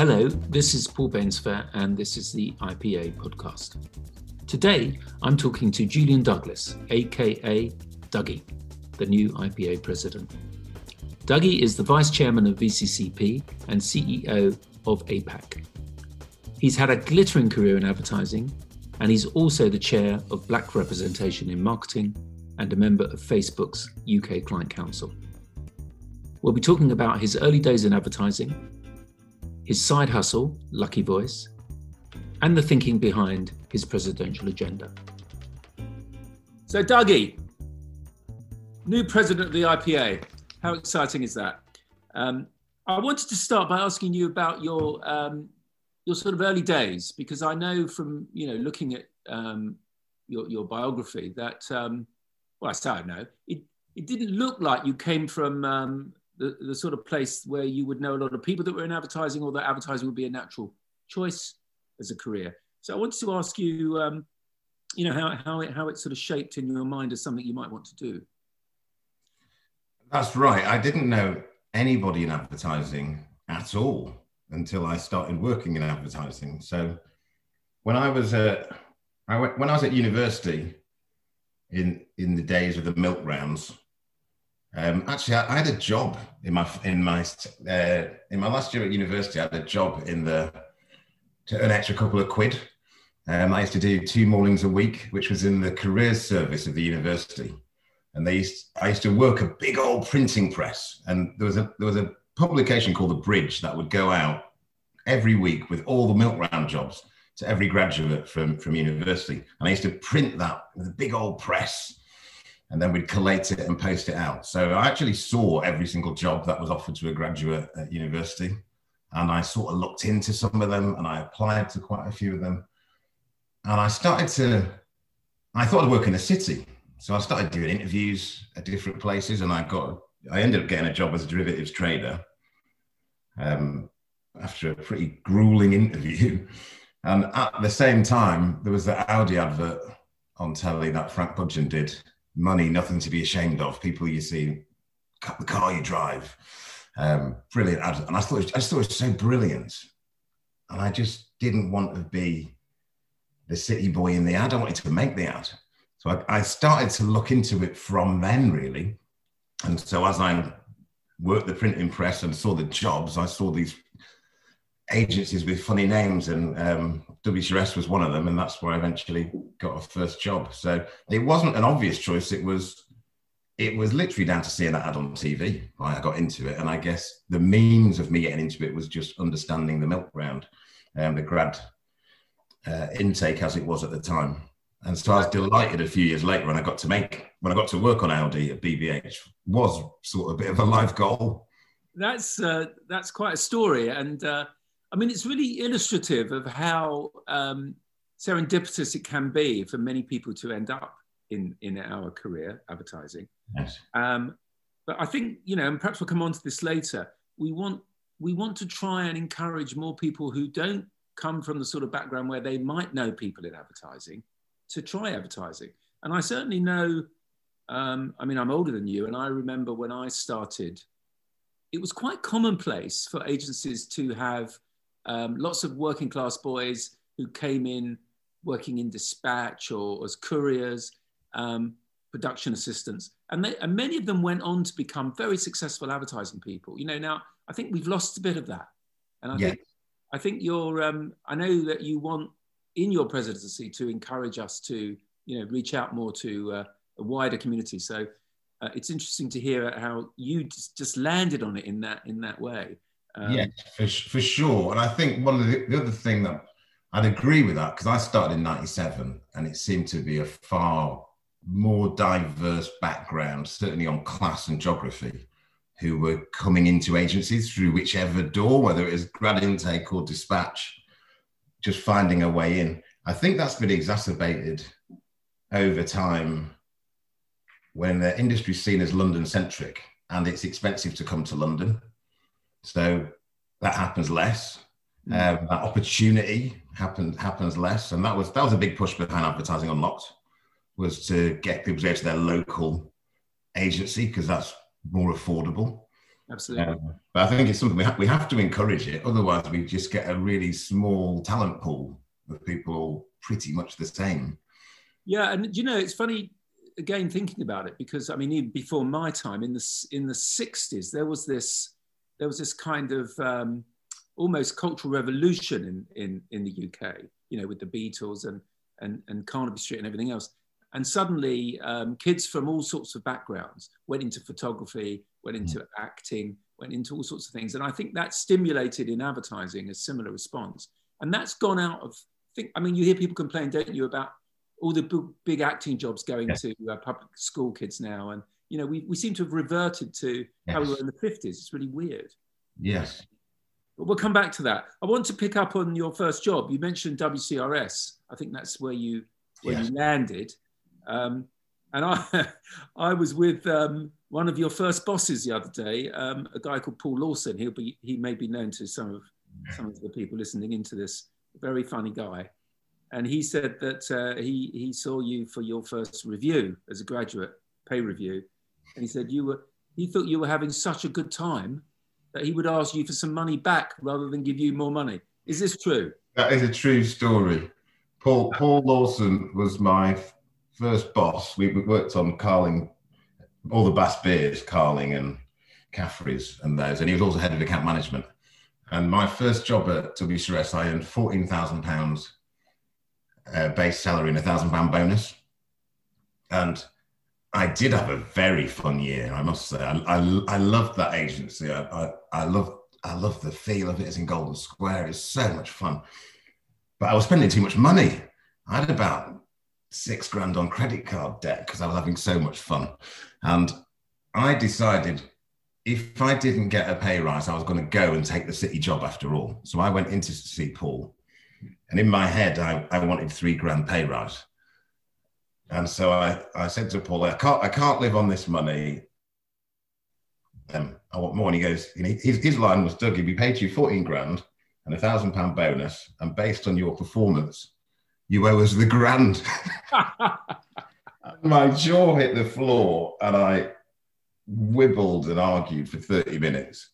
Hello, this is Paul Bainsfair, and this is the IPA podcast. Today, I'm talking to Julian Douglas, aka Dougie, the new IPA president. Dougie is the vice chairman of VCCP and CEO of APAC. He's had a glittering career in advertising, and he's also the chair of Black Representation in Marketing and a member of Facebook's UK Client Council. We'll be talking about his early days in advertising, his side hustle, Lucky Voice, and the thinking behind his presidential agenda. So, Dougie, new president of the IPA, how exciting is that? Um, I wanted to start by asking you about your um, your sort of early days, because I know from you know looking at um, your, your biography that um, well, I say I know it. It didn't look like you came from um, the, the sort of place where you would know a lot of people that were in advertising or that advertising would be a natural choice as a career. So I wanted to ask you, um, you know, how, how, it, how it sort of shaped in your mind as something you might want to do. That's right. I didn't know anybody in advertising at all until I started working in advertising. So when I was at, I went, when I was at university in, in the days of the milk rounds, um, actually, I, I, had a job in my in my uh, in my last year at university. I had a job in the to earn extra couple of quid. Um, I used to do two mornings a week, which was in the careers service of the university. And they used, I used to work a big old printing press, and there was a there was a publication called The Bridge that would go out every week with all the milk round jobs to every graduate from from university. And I used to print that with a big old press and then we'd collate it and post it out. So I actually saw every single job that was offered to a graduate at university. And I sort of looked into some of them and I applied to quite a few of them. And I started to, I thought I'd work in a city. So I started doing interviews at different places and I got, I ended up getting a job as a derivatives trader um, after a pretty grueling interview. And at the same time, there was the Audi advert on telly that Frank Budgen did money, nothing to be ashamed of. People you see, the car you drive, um, brilliant. And I thought, I just thought it was so brilliant, and I just didn't want to be the city boy in the ad. I wanted to make the ad, so I, I started to look into it from then, really. And so as I worked the printing press and saw the jobs, I saw these agencies with funny names, and um, WCRS was one of them, and that's where I eventually got a first job. So it wasn't an obvious choice. It was, it was literally down to seeing that ad on TV. I got into it, and I guess the means of me getting into it was just understanding the milk round, and um, the grad uh, intake as it was at the time. And so I was delighted a few years later when I got to make when I got to work on Audi at BBH was sort of a bit of a life goal. That's uh, that's quite a story, and uh, I mean, it's really illustrative of how um, serendipitous it can be for many people to end up in, in our career, advertising. Yes. Um, but I think, you know, and perhaps we'll come on to this later, we want, we want to try and encourage more people who don't come from the sort of background where they might know people in advertising to try advertising. And I certainly know, um, I mean, I'm older than you, and I remember when I started, it was quite commonplace for agencies to have um, lots of working class boys who came in working in dispatch or as couriers, um, production assistants, and, they, and many of them went on to become very successful advertising people. You know, now I think we've lost a bit of that, and I yeah. think I think you're. Um, I know that you want in your presidency to encourage us to you know reach out more to uh, a wider community. So uh, it's interesting to hear how you just, just landed on it in that in that way. Um, yeah, for, for sure. And I think one of the, the other thing that I'd agree with that because I started in 97 and it seemed to be a far more diverse background, certainly on class and geography, who were coming into agencies through whichever door, whether it was grad intake or dispatch, just finding a way in. I think that's been exacerbated over time when the industry is seen as London centric and it's expensive to come to London. So that happens less. Mm. Um, that opportunity happens happens less, and that was that was a big push behind advertising unlocked was to get people to go to their local agency because that's more affordable. Absolutely. Um, but I think it's something we, ha- we have to encourage it. Otherwise, we just get a really small talent pool of people all pretty much the same. Yeah, and you know, it's funny again thinking about it because I mean, even before my time in the in the '60s, there was this there was this kind of um, almost cultural revolution in, in in the UK. You know, with the Beatles and and and Carnaby Street and everything else. And suddenly, um, kids from all sorts of backgrounds went into photography, went into mm. acting, went into all sorts of things. And I think that stimulated in advertising a similar response. And that's gone out of, think, I mean, you hear people complain, don't you, about all the big, big acting jobs going yes. to uh, public school kids now. And, you know, we, we seem to have reverted to yes. how we were in the 50s. It's really weird. Yes. But we'll come back to that. I want to pick up on your first job. You mentioned WCRS. I think that's where you where yes. you landed. Um, and I, I was with um, one of your first bosses the other day, um, a guy called Paul Lawson. He'll be, he may be known to some of some of the people listening into this. Very funny guy, and he said that uh, he he saw you for your first review as a graduate pay review, and he said you were he thought you were having such a good time that he would ask you for some money back rather than give you more money. Is this true? That is a true story. Paul Paul Lawson was my first boss. We worked on Carling, all the Bass beers, Carling and Caffrey's and those, and he was also head of account management. And my first job at WCRS, I earned fourteen thousand uh, pounds base salary and a thousand pound bonus. And I did have a very fun year, I must say. I, I, I loved that agency. I, I, I love I love the feel of it. It's in Golden Square. It's so much fun. But I was spending too much money. I had about six grand on credit card debt because I was having so much fun. And I decided if I didn't get a pay rise, I was going to go and take the city job after all. So I went in to see Paul. And in my head, I, I wanted three grand pay rise. And so I, I said to Paul, I can't, I can't live on this money. Um, I want more. And he goes, his, his line was, Doug, if we paid you 14 grand and a thousand pound bonus, and based on your performance, you owe us the grand. My jaw hit the floor and I wibbled and argued for 30 minutes.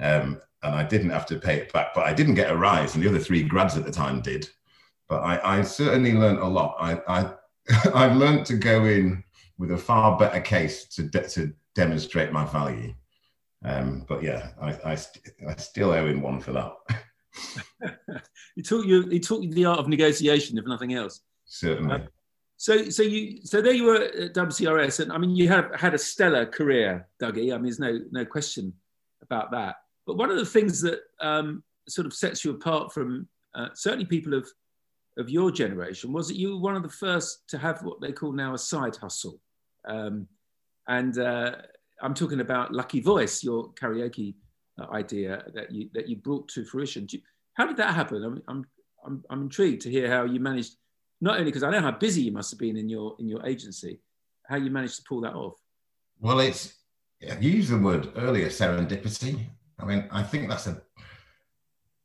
Um, and I didn't have to pay it back, but I didn't get a rise, and the other three grads at the time did. But I, I certainly learned a lot. I, I I've learned to go in with a far better case to de- to demonstrate my value. Um, but yeah, I, I, st- I still owe him one for that. he taught you he taught you the art of negotiation, if nothing else. Certainly. Uh, so so you so there you were at WCRS, and I mean you have had a stellar career, Dougie. I mean, there's no no question about that. But one of the things that um, sort of sets you apart from uh, certainly people of of your generation was that you were one of the first to have what they call now a side hustle. Um, and uh, I'm talking about Lucky Voice, your karaoke uh, idea that you that you brought to fruition. You, how did that happen? I'm, I'm, I'm, I'm intrigued to hear how you managed, not only because I know how busy you must have been in your in your agency, how you managed to pull that off. Well, it's you used the word earlier, serendipity. I mean, I think that's a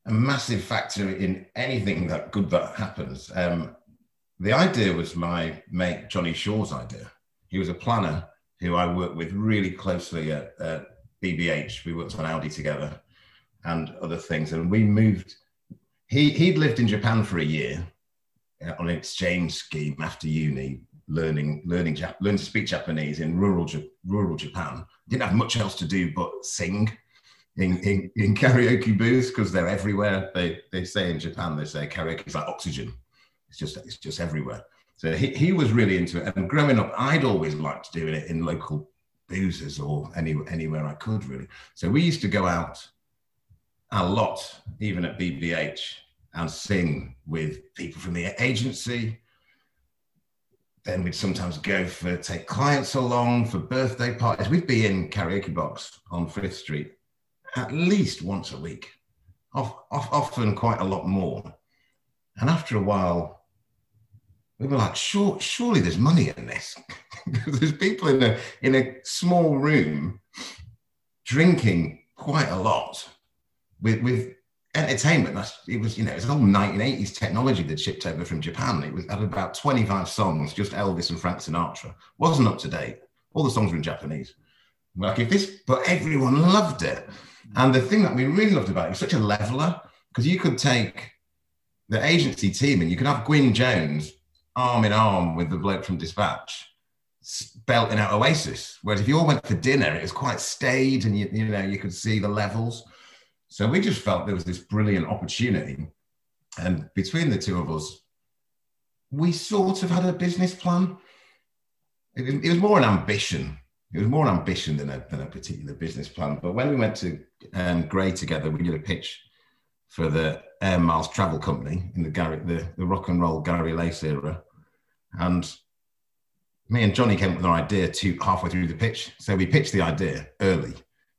a massive factor in anything that good that happens. Um, the idea was my mate Johnny Shaw's idea. He was a planner who I worked with really closely at, at BBH. We worked on Audi together and other things, and we moved. He he'd lived in Japan for a year uh, on an exchange scheme after uni, learning learning learning to speak Japanese in rural rural Japan. Didn't have much else to do but sing in, in, in karaoke booths because they're everywhere. They they say in Japan they say karaoke is like oxygen. It's just it's just everywhere. So he, he was really into it. And growing up, I'd always liked doing it in local boozers or any, anywhere I could really. So we used to go out a lot, even at BBH, and sing with people from the agency. Then we'd sometimes go for take clients along for birthday parties. We'd be in karaoke box on Frith Street at least once a week, often quite a lot more. And after a while, we were like, sure, surely there's money in this. there's people in a in a small room drinking quite a lot with with entertainment. That's it was, you know, it's all 1980s technology that shipped over from Japan. It was had about 25 songs, just Elvis and Frank Sinatra. Wasn't up to date. All the songs were in Japanese. Like if this, but everyone loved it. And the thing that we really loved about it was such a leveler because you could take the agency team and you could have Gwyn Jones arm in arm with the bloke from Dispatch belting out Oasis. Whereas if you all went for dinner, it was quite staid and you, you know you could see the levels. So we just felt there was this brilliant opportunity. And between the two of us, we sort of had a business plan. It, it was more an ambition. It was more ambition than a, than a particular business plan. But when we went to um, Grey together, we did a pitch for the Air Miles Travel Company in the Gary, the, the rock and roll Gary Lace era. And me and Johnny came up with an idea to halfway through the pitch. So we pitched the idea early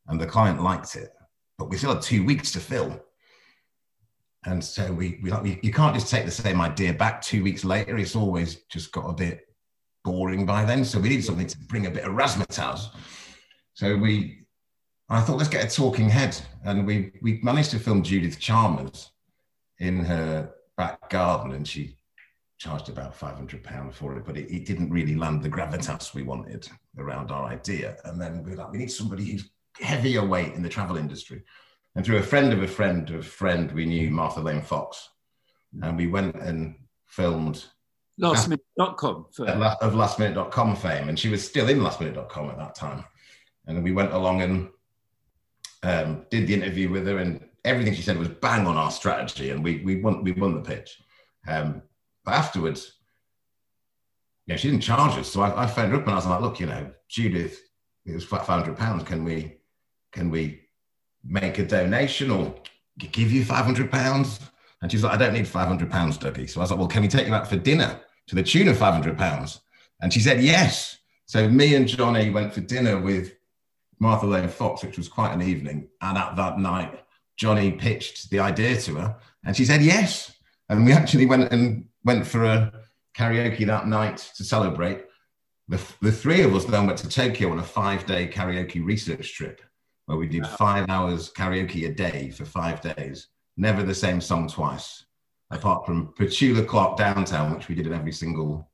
and the client liked it, but we still had two weeks to fill. And so we, we like, you can't just take the same idea back two weeks later. It's always just got a bit boring by then. So we needed something to bring a bit of razzmatazz. So we, I thought, let's get a talking head. And we, we managed to film Judith Chalmers in her back garden and she charged about 500 pounds for it, but it, it, didn't really land the gravitas we wanted around our idea. And then we were like, we need somebody who's heavier weight in the travel industry. And through a friend of a friend of a friend, we knew Martha Lane Fox. Mm. And we went and filmed lastminute.com of lastminute.com fame. And she was still in lastminute.com at that time. And we went along and um, did the interview with her, and everything she said was bang on our strategy. And we, we, won, we won the pitch. Um, but afterwards, yeah, she didn't charge us. So I, I phoned her up and I was like, look, you know, Judith, it was five hundred pounds. Can we, can we make a donation or give you five hundred pounds? And she's like, I don't need five hundred pounds, Dougie. So I was like, well, can we take you out for dinner to the tune of five hundred pounds? And she said yes. So me and Johnny went for dinner with Martha Lane Fox, which was quite an evening. And at that night, Johnny pitched the idea to her, and she said yes. And we actually went and went for a karaoke that night to celebrate. The, the three of us then went to Tokyo on a five day karaoke research trip where we did five hours karaoke a day for five days. Never the same song twice, apart from Petula Clark Downtown, which we did in every single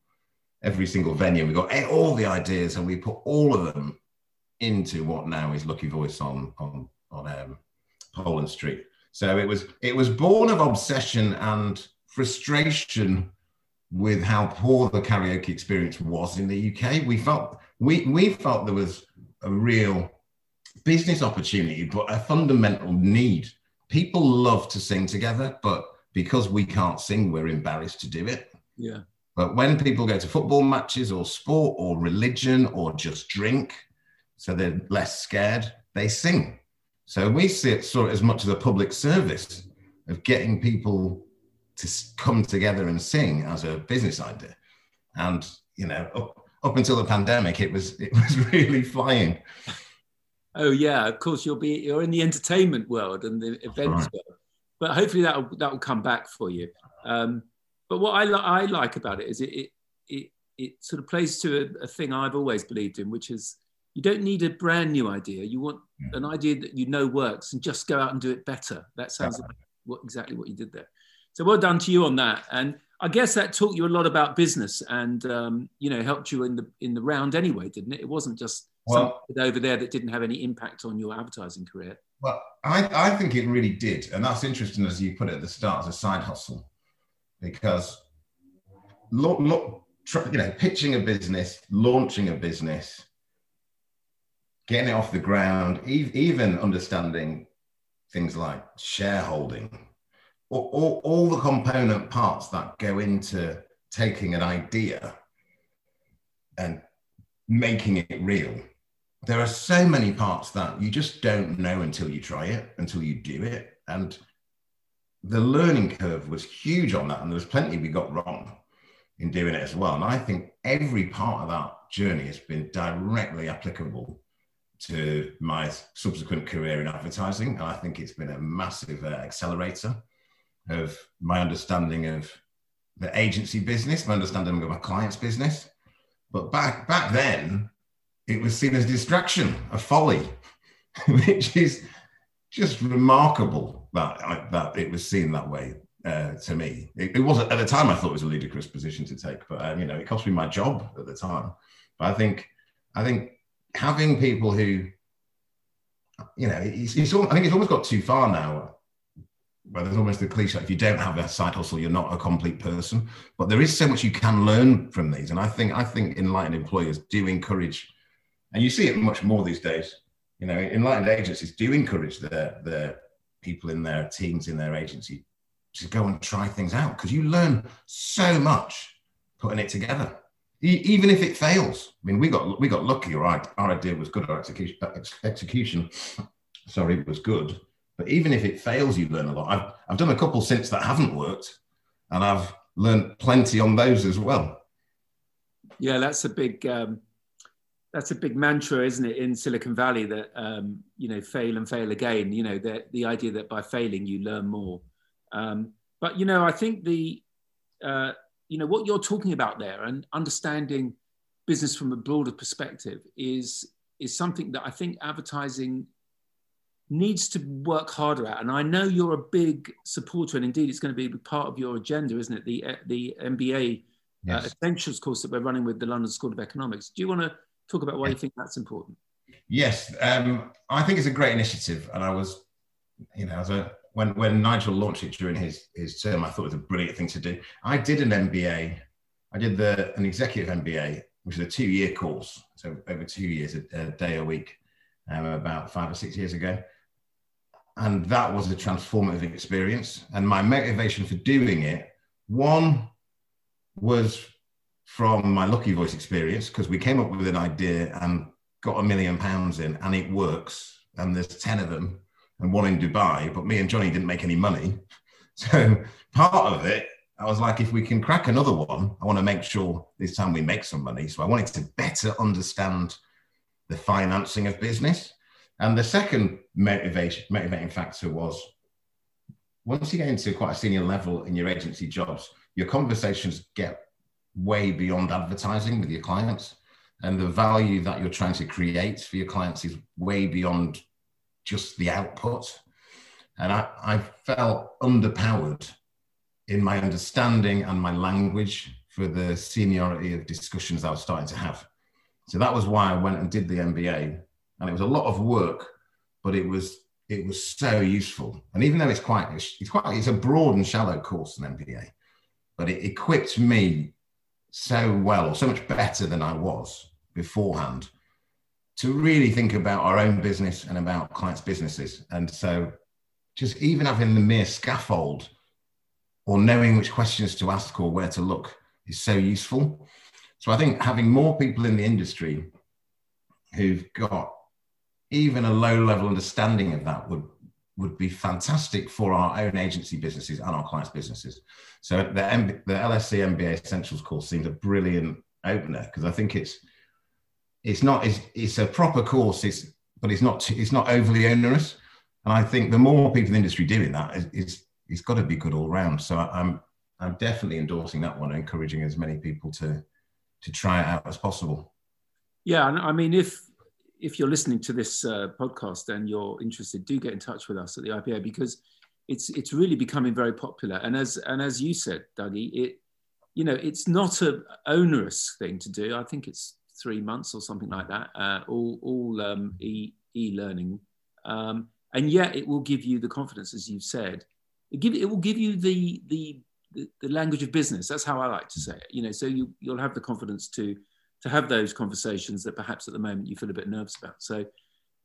every single venue. We got all the ideas and we put all of them into what now is Lucky Voice on on on um, Poland Street. So it was it was born of obsession and frustration with how poor the karaoke experience was in the UK. We felt we we felt there was a real business opportunity, but a fundamental need. People love to sing together, but because we can't sing, we're embarrassed to do it. Yeah. But when people go to football matches or sport or religion or just drink, so they're less scared, they sing. So we see it sort of as much as a public service of getting people to come together and sing as a business idea. And you know, up, up until the pandemic, it was it was really flying. Oh yeah, of course you'll be you're in the entertainment world and the events right. world, but hopefully that will that will come back for you. Um, but what I, li- I like about it is it, it it it sort of plays to a, a, thing I've always believed in, which is you don't need a brand new idea. You want yeah. an idea that you know works and just go out and do it better. That sounds yeah. like what exactly what you did there. So well done to you on that. And I guess that taught you a lot about business and um, you know helped you in the in the round anyway, didn't it? It wasn't just well, something over there that didn't have any impact on your advertising career. Well, I, I think it really did, and that's interesting as you put it at the start as a side hustle, because look, look, you know, pitching a business, launching a business, getting it off the ground, even understanding things like shareholding all, all, the component parts that go into taking an idea and making it real. There are so many parts that you just don't know until you try it, until you do it. And the learning curve was huge on that. And there was plenty we got wrong in doing it as well. And I think every part of that journey has been directly applicable to my subsequent career in advertising. And I think it's been a massive uh, accelerator of my understanding of the agency business, my understanding of my client's business. But back back then, it was seen as distraction, a folly, which is just remarkable that that it was seen that way uh, to me. It, it, wasn't at the time. I thought it was a ludicrous position to take, but um, you know, it cost me my job at the time. But I think I think having people who, you know, it's, it's all, I think it's almost got too far now. Where there's almost the cliche: if you don't have a side hustle, you're not a complete person. But there is so much you can learn from these, and I think I think enlightened employers do encourage, and you see it much more these days. You know, enlightened agencies do encourage their their people in their teams in their agency to go and try things out because you learn so much putting it together even if it fails. I mean, we got we got lucky, right? Our idea was good, our execution, execution sorry, was good. But even if it fails, you learn a lot. I've I've done a couple since that haven't worked, and I've learned plenty on those as well. Yeah, that's a big um, that's a big mantra, isn't it, in Silicon Valley? That um, you know, fail and fail again. You know, the the idea that by failing you learn more. Um, but you know, I think the uh, you know what you're talking about there and understanding business from a broader perspective is is something that I think advertising needs to work harder at. And I know you're a big supporter, and indeed it's going to be part of your agenda, isn't it? The the MBA uh, yes. uh, essentials course that we're running with the London School of Economics. Do you want to talk about why you think that's important? Yes, um, I think it's a great initiative, and I was, you know, as a when when Nigel launched it during his his term, I thought it was a brilliant thing to do. I did an MBA. I did the an executive MBA, which is a two year course, so over two years, a, a day a week, um, about five or six years ago, and that was a transformative experience. And my motivation for doing it, one, was from my Lucky Voice experience because we came up with an idea and got a million pounds in, and it works. And there's ten of them and one in Dubai, but me and Johnny didn't make any money. So part of it, I was like, if we can crack another one, I want to make sure this time we make some money. So I wanted to better understand the financing of business. And the second motivation, motivating factor was once you get into quite a senior level in your agency jobs, your conversations get way beyond advertising with your clients. And the value that you're trying to create for your clients is way beyond just the output. And I, I felt underpowered in my understanding and my language for the seniority of discussions I was starting to have. So that was why I went and did the MBA. And it was a lot of work, but it was it was so useful. And even though it's quite it's quite it's a broad and shallow course, an MBA, but it equipped me so well or so much better than I was beforehand to really think about our own business and about clients' businesses. And so, just even having the mere scaffold or knowing which questions to ask or where to look is so useful. So, I think having more people in the industry who've got even a low level understanding of that would would be fantastic for our own agency businesses and our clients' businesses. So the, M- the LSE MBA Essentials course seems a brilliant opener because I think it's it's not it's, it's a proper course it's but it's not it's not overly onerous. And i think the more people in the industry doing that is, is it's got to be good all round. So i'm i'm definitely endorsing that one encouraging as many people to to try it out as possible. Yeah i mean if if you're listening to this uh, podcast and you're interested do get in touch with us at the ipa because it's it's really becoming very popular and as and as you said dougie it you know it's not a onerous thing to do i think it's three months or something like that, uh, all, all um, e, e-learning. Um, and yet it will give you the confidence, as you've said. It, give, it will give you the, the, the, the language of business. That's how I like to say it. You know, so you, you'll have the confidence to, to have those conversations that perhaps at the moment you feel a bit nervous about. So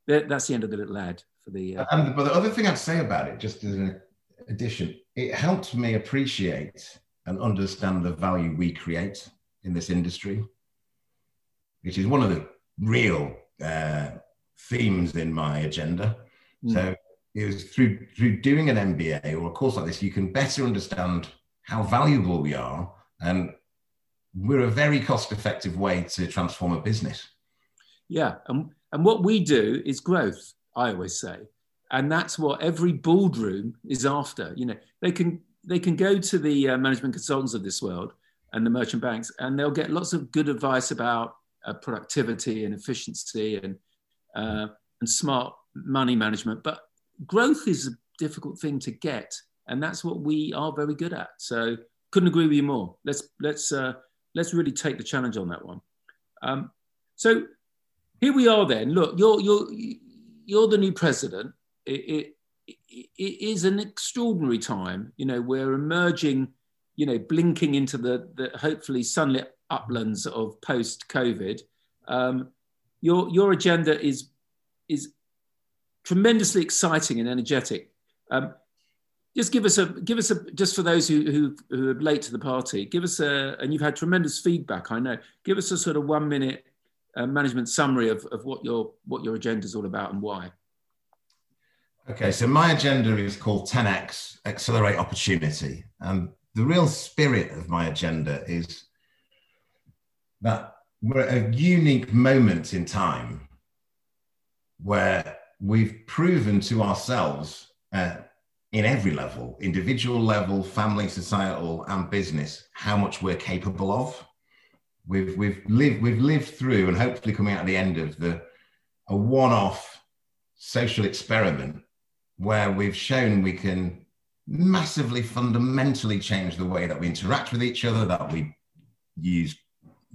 that's the end of the little ad for the. Uh, and, but the other thing I'd say about it, just as an addition, it helped me appreciate and understand the value we create in this industry which is one of the real uh, themes in my agenda. Mm. So it was through through doing an MBA or a course like this, you can better understand how valuable we are, and we're a very cost-effective way to transform a business. Yeah, and and what we do is growth. I always say, and that's what every boardroom is after. You know, they can they can go to the uh, management consultants of this world and the merchant banks, and they'll get lots of good advice about uh, productivity and efficiency and uh, and smart money management. But growth is a difficult thing to get, and that's what we are very good at. So couldn't agree with you more. Let's let's uh, let's really take the challenge on that one. Um, so here we are then. Look, you're, you're, you're the new president. It, it, it is an extraordinary time. You know, we're emerging, you know, blinking into the, the hopefully sunlit uplands of post COVID. Um, your, your agenda is, is tremendously exciting and energetic. Um, just give us a give us a just for those who, who who are late to the party give us a and you've had tremendous feedback i know. Give us a sort of one minute uh, management summary of, of what your what your agenda is all about and why. Okay so my agenda is called 10x accelerate opportunity. And the real spirit of my agenda is that we're at a unique moment in time where we've proven to ourselves uh, in every level, individual level, family, societal, and business, how much we're capable of. We've we've lived we've lived through and hopefully coming out at the end of the a one-off social experiment where we've shown we can massively fundamentally change the way that we interact with each other, that we use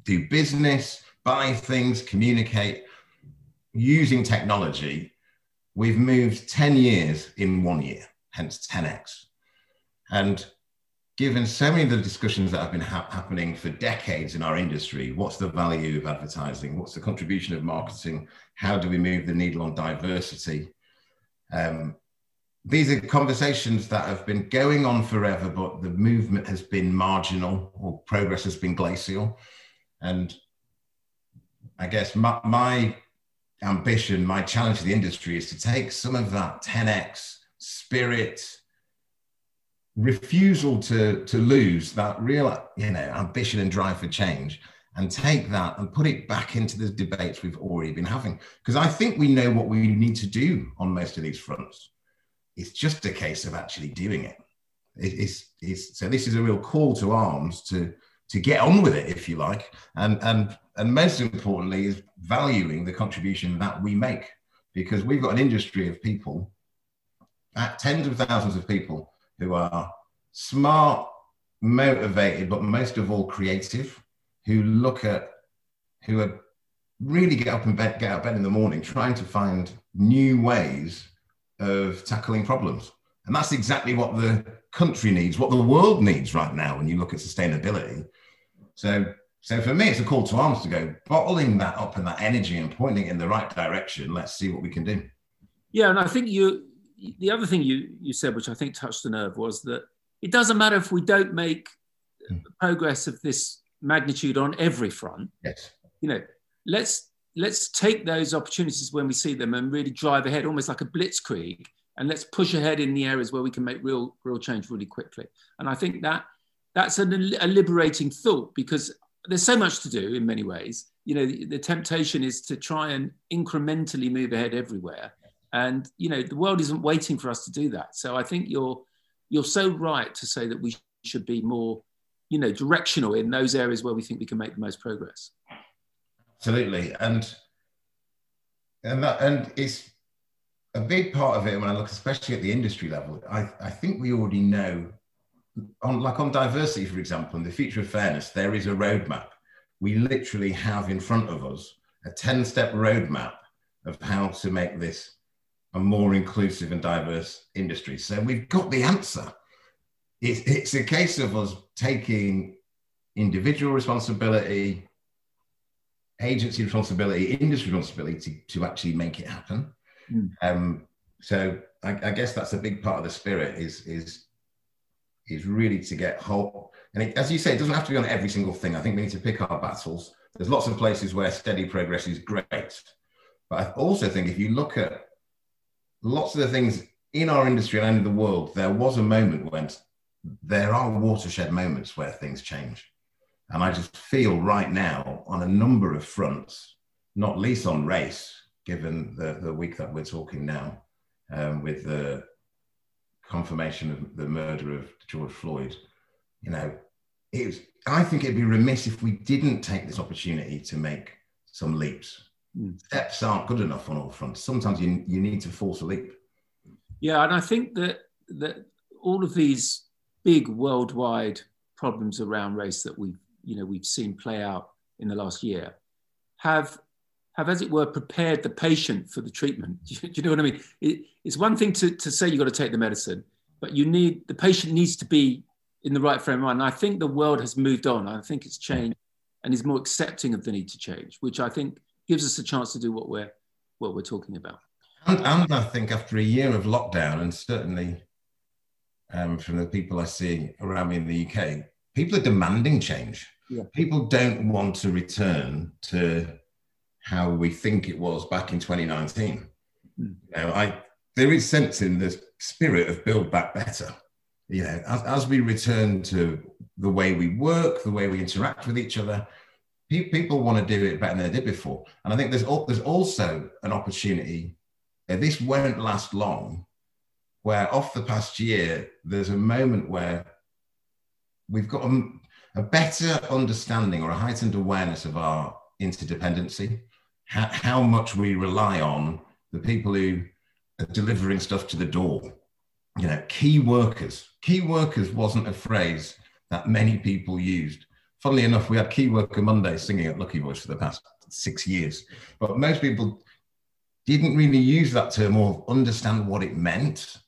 do business, buy things, communicate using technology. We've moved 10 years in one year hence 10x. And given so many of the discussions that have been ha- happening for decades in our industry, what's the value of advertising? What's the contribution of marketing? How do we move the needle on diversity? Um, these are conversations that have been going on forever, but the movement has been marginal or progress has been glacial. And I guess my, my ambition, my challenge to the industry is to take some of that 10x spirit, refusal to, to lose that real, you know, ambition and drive for change and take that and put it back into the debates we've already been having. Because I think we know what we need to do on most of these fronts. It's just a case of actually doing it. it it's, it's, so this is a real call to arms to, to get on with it, if you like. And, and, and most importantly is valuing the contribution that we make because we've got an industry of people Uh, tens of thousands of people who are smart, motivated, but most of all creative, who look at, who are really get up and bed, get out of bed in the morning trying to find new ways of tackling problems. And that's exactly what the country needs, what the world needs right now when you look at sustainability. So, so for me, it's a call to arms to go bottling that up and that energy and pointing it in the right direction. Let's see what we can do. Yeah, and I think you the other thing you, you said, which I think touched the nerve, was that it doesn't matter if we don't make mm. progress of this magnitude on every front. Yes. You know, let's let's take those opportunities when we see them and really drive ahead, almost like a blitzkrieg, and let's push ahead in the areas where we can make real real change really quickly. And I think that that's a, a liberating thought because there's so much to do in many ways. You know, the, the temptation is to try and incrementally move ahead everywhere and you know the world isn't waiting for us to do that. So i think you're you're so right to say that we should be more you know directional in those areas where we think we can make the most progress. Absolutely. And and that and it's a big part of it when i look especially at the industry level i i think we already know on like on diversity for example in the future of fairness there is a roadmap. We literally have in front of us a 10 step roadmap of how to make this a more inclusive and diverse industry. So we've got the answer. It's, it's a case of us taking individual responsibility, agency responsibility, industry responsibility to, to actually make it happen. Mm. Um, so I, I, guess that's a big part of the spirit is is is really to get whole. And it, as you say, it doesn't have to be on every single thing. I think we need to pick our battles. There's lots of places where steady progress is great, but I also think if you look at lots of the things in our industry and in the world, there was a moment when there are watershed moments where things change. And I just feel right now on a number of fronts, not least on race, given the, the week that we're talking now, um, with the confirmation of the murder of George Floyd, you know, it was, I think it'd be remiss if we didn't take this opportunity to make some leaps mm. steps aren't good enough on all fronts. Sometimes you, you need to force a leap. Yeah, and I think that that all of these big worldwide problems around race that we've you know we've seen play out in the last year have have, as it were, prepared the patient for the treatment. Do you, do you know what I mean? It, it's one thing to, to say you've got to take the medicine, but you need the patient needs to be in the right frame of mind. And I think the world has moved on. I think it's changed and is more accepting of the need to change, which I think gives us a chance to do what we're what we're talking about. And, and I think after a year of lockdown, and certainly um, from the people I see around me in the UK, people are demanding change. Yeah. People don't want to return to how we think it was back in 2019. Mm. You know, I there is sense in the spirit of build back better. You know, as, as we return to the way we work, the way we interact with each other, people want to do it better than they did before. And I think there's there's also an opportunity. this won't last long. Where off the past year, there's a moment where we've got a, a better understanding or a heightened awareness of our interdependency, how, how much we rely on the people who are delivering stuff to the door. You know, key workers. Key workers wasn't a phrase that many people used funnily enough, we had Key Worker Monday singing at Lucky Voice for the past six years, but most people didn't really use that term or understand what it meant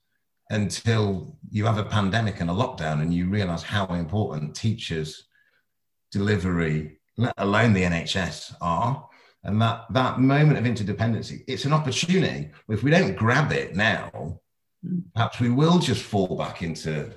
until you have a pandemic and a lockdown and you realize how important teachers delivery let alone the nhs are. And that that moment of interdependency it's an opportunity. If we don't grab it now hmm. perhaps we will just fall back into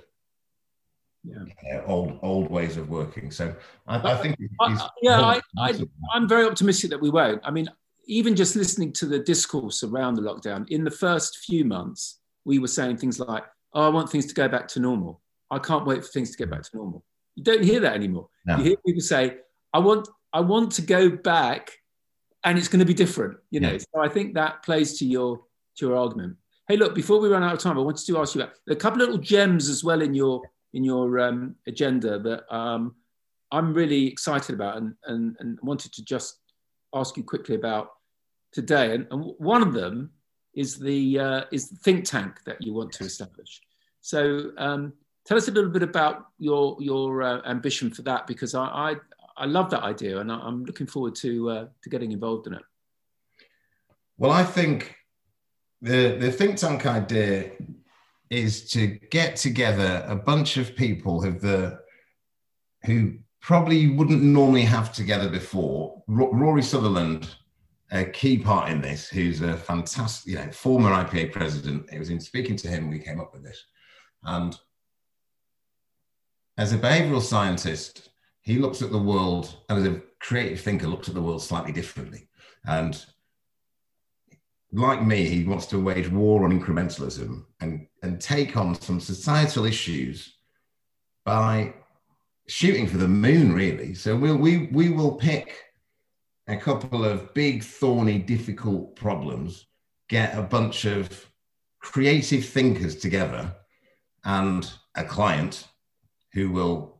yeah. old old ways of working. So I, I think I, yeah, I, I, I'm very optimistic that we won't. I mean, even just listening to the discourse around the lockdown in the first few months, we were saying things like, "Oh, I want things to go back to normal. I can't wait for things to get back to normal." You don't hear that anymore. No. You hear people say, "I want, I want to go back, and it's going to be different." You know. Yeah. So I think that plays to your to your argument. Hey, look, before we run out of time, I wanted to ask you about a couple of little gems as well in your in your um, agenda that um, I'm really excited about and, and, and wanted to just ask you quickly about today. And, and one of them is the, uh, is the think tank that you want to establish. So um, tell us a little bit about your, your uh, ambition for that, because I, I, I, love that idea and I'm looking forward to, uh, to getting involved in it. Well, I think the, the think tank idea is to get together a bunch of people who the who probably wouldn't normally have together before. R- Rory Sutherland, a key part in this, who's a fantastic, you know, former IPA president. It was in speaking to him we came up with this, and as a behavioral scientist, he looks at the world, and as a creative thinker, looks at the world slightly differently, and like me, he wants to wage war on incrementalism and, and take on some societal issues by shooting for the moon, really. So we'll, we, we will pick a couple of big, thorny, difficult problems, get a bunch of creative thinkers together and a client who will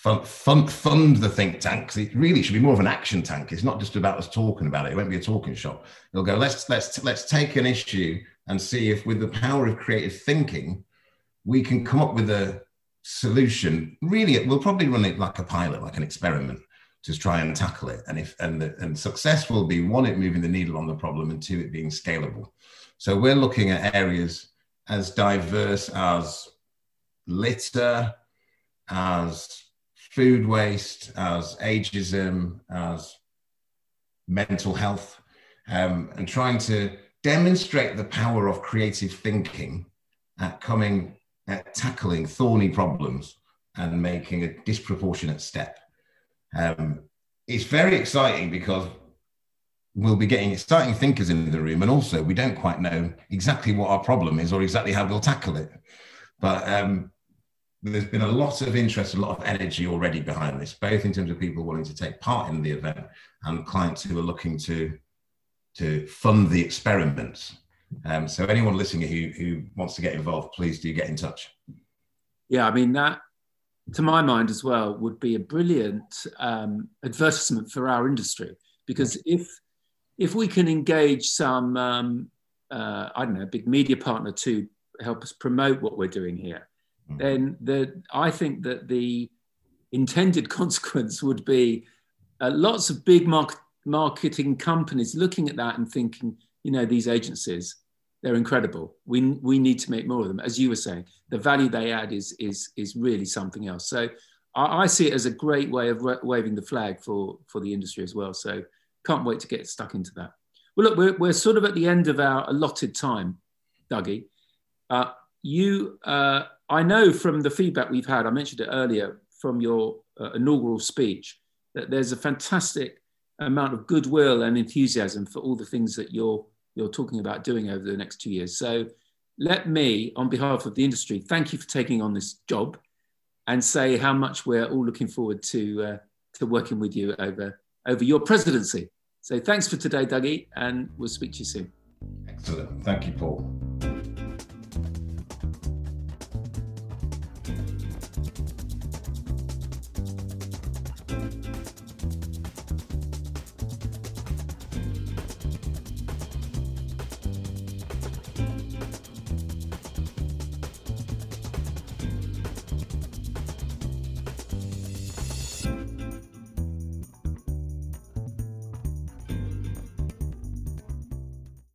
fund, fund, fund the think tank it really should be more of an action tank. It's not just about us talking about it. It won't be a talking shop. It'll go, let's let's let's take an issue and see if with the power of creative thinking, we can come up with a solution. Really, we'll probably run it like a pilot, like an experiment to try and tackle it. And if and the, and success will be one, it moving the needle on the problem, and two, it being scalable. So we're looking at areas as diverse as litter, as food waste, as ageism, as mental health, um, and trying to demonstrate the power of creative thinking at coming at tackling thorny problems and making a disproportionate step. Um, it's very exciting because we'll be getting exciting thinkers in the room, and also we don't quite know exactly what our problem is or exactly how we'll tackle it. But um, there's been a lot of interest, a lot of energy already behind this, both in terms of people wanting to take part in the event and clients who are looking to to fund the experiments. Um, so anyone listening who who wants to get involved, please do get in touch. Yeah, I mean that, to my mind as well, would be a brilliant um, advertisement for our industry because if if we can engage some um, uh, I don't know, big media partner to help us promote what we're doing here. Then the, I think that the intended consequence would be uh, lots of big market, marketing companies looking at that and thinking, you know, these agencies, they're incredible. We, we need to make more of them. As you were saying, the value they add is, is, is really something else. So I, I see it as a great way of waving the flag for, for the industry as well. So can't wait to get stuck into that. Well, look, we're, we're sort of at the end of our allotted time, Dougie. Uh, you, uh, I know from the feedback we've had, I mentioned it earlier from your uh, inaugural speech, that there's a fantastic amount of goodwill and enthusiasm for all the things that you're you're talking about doing over the next two years. So let me, on behalf of the industry, thank you for taking on this job, and say how much we're all looking forward to uh, to working with you over over your presidency. So thanks for today, Dougie, and we'll speak to you soon. Excellent. Thank you, Paul.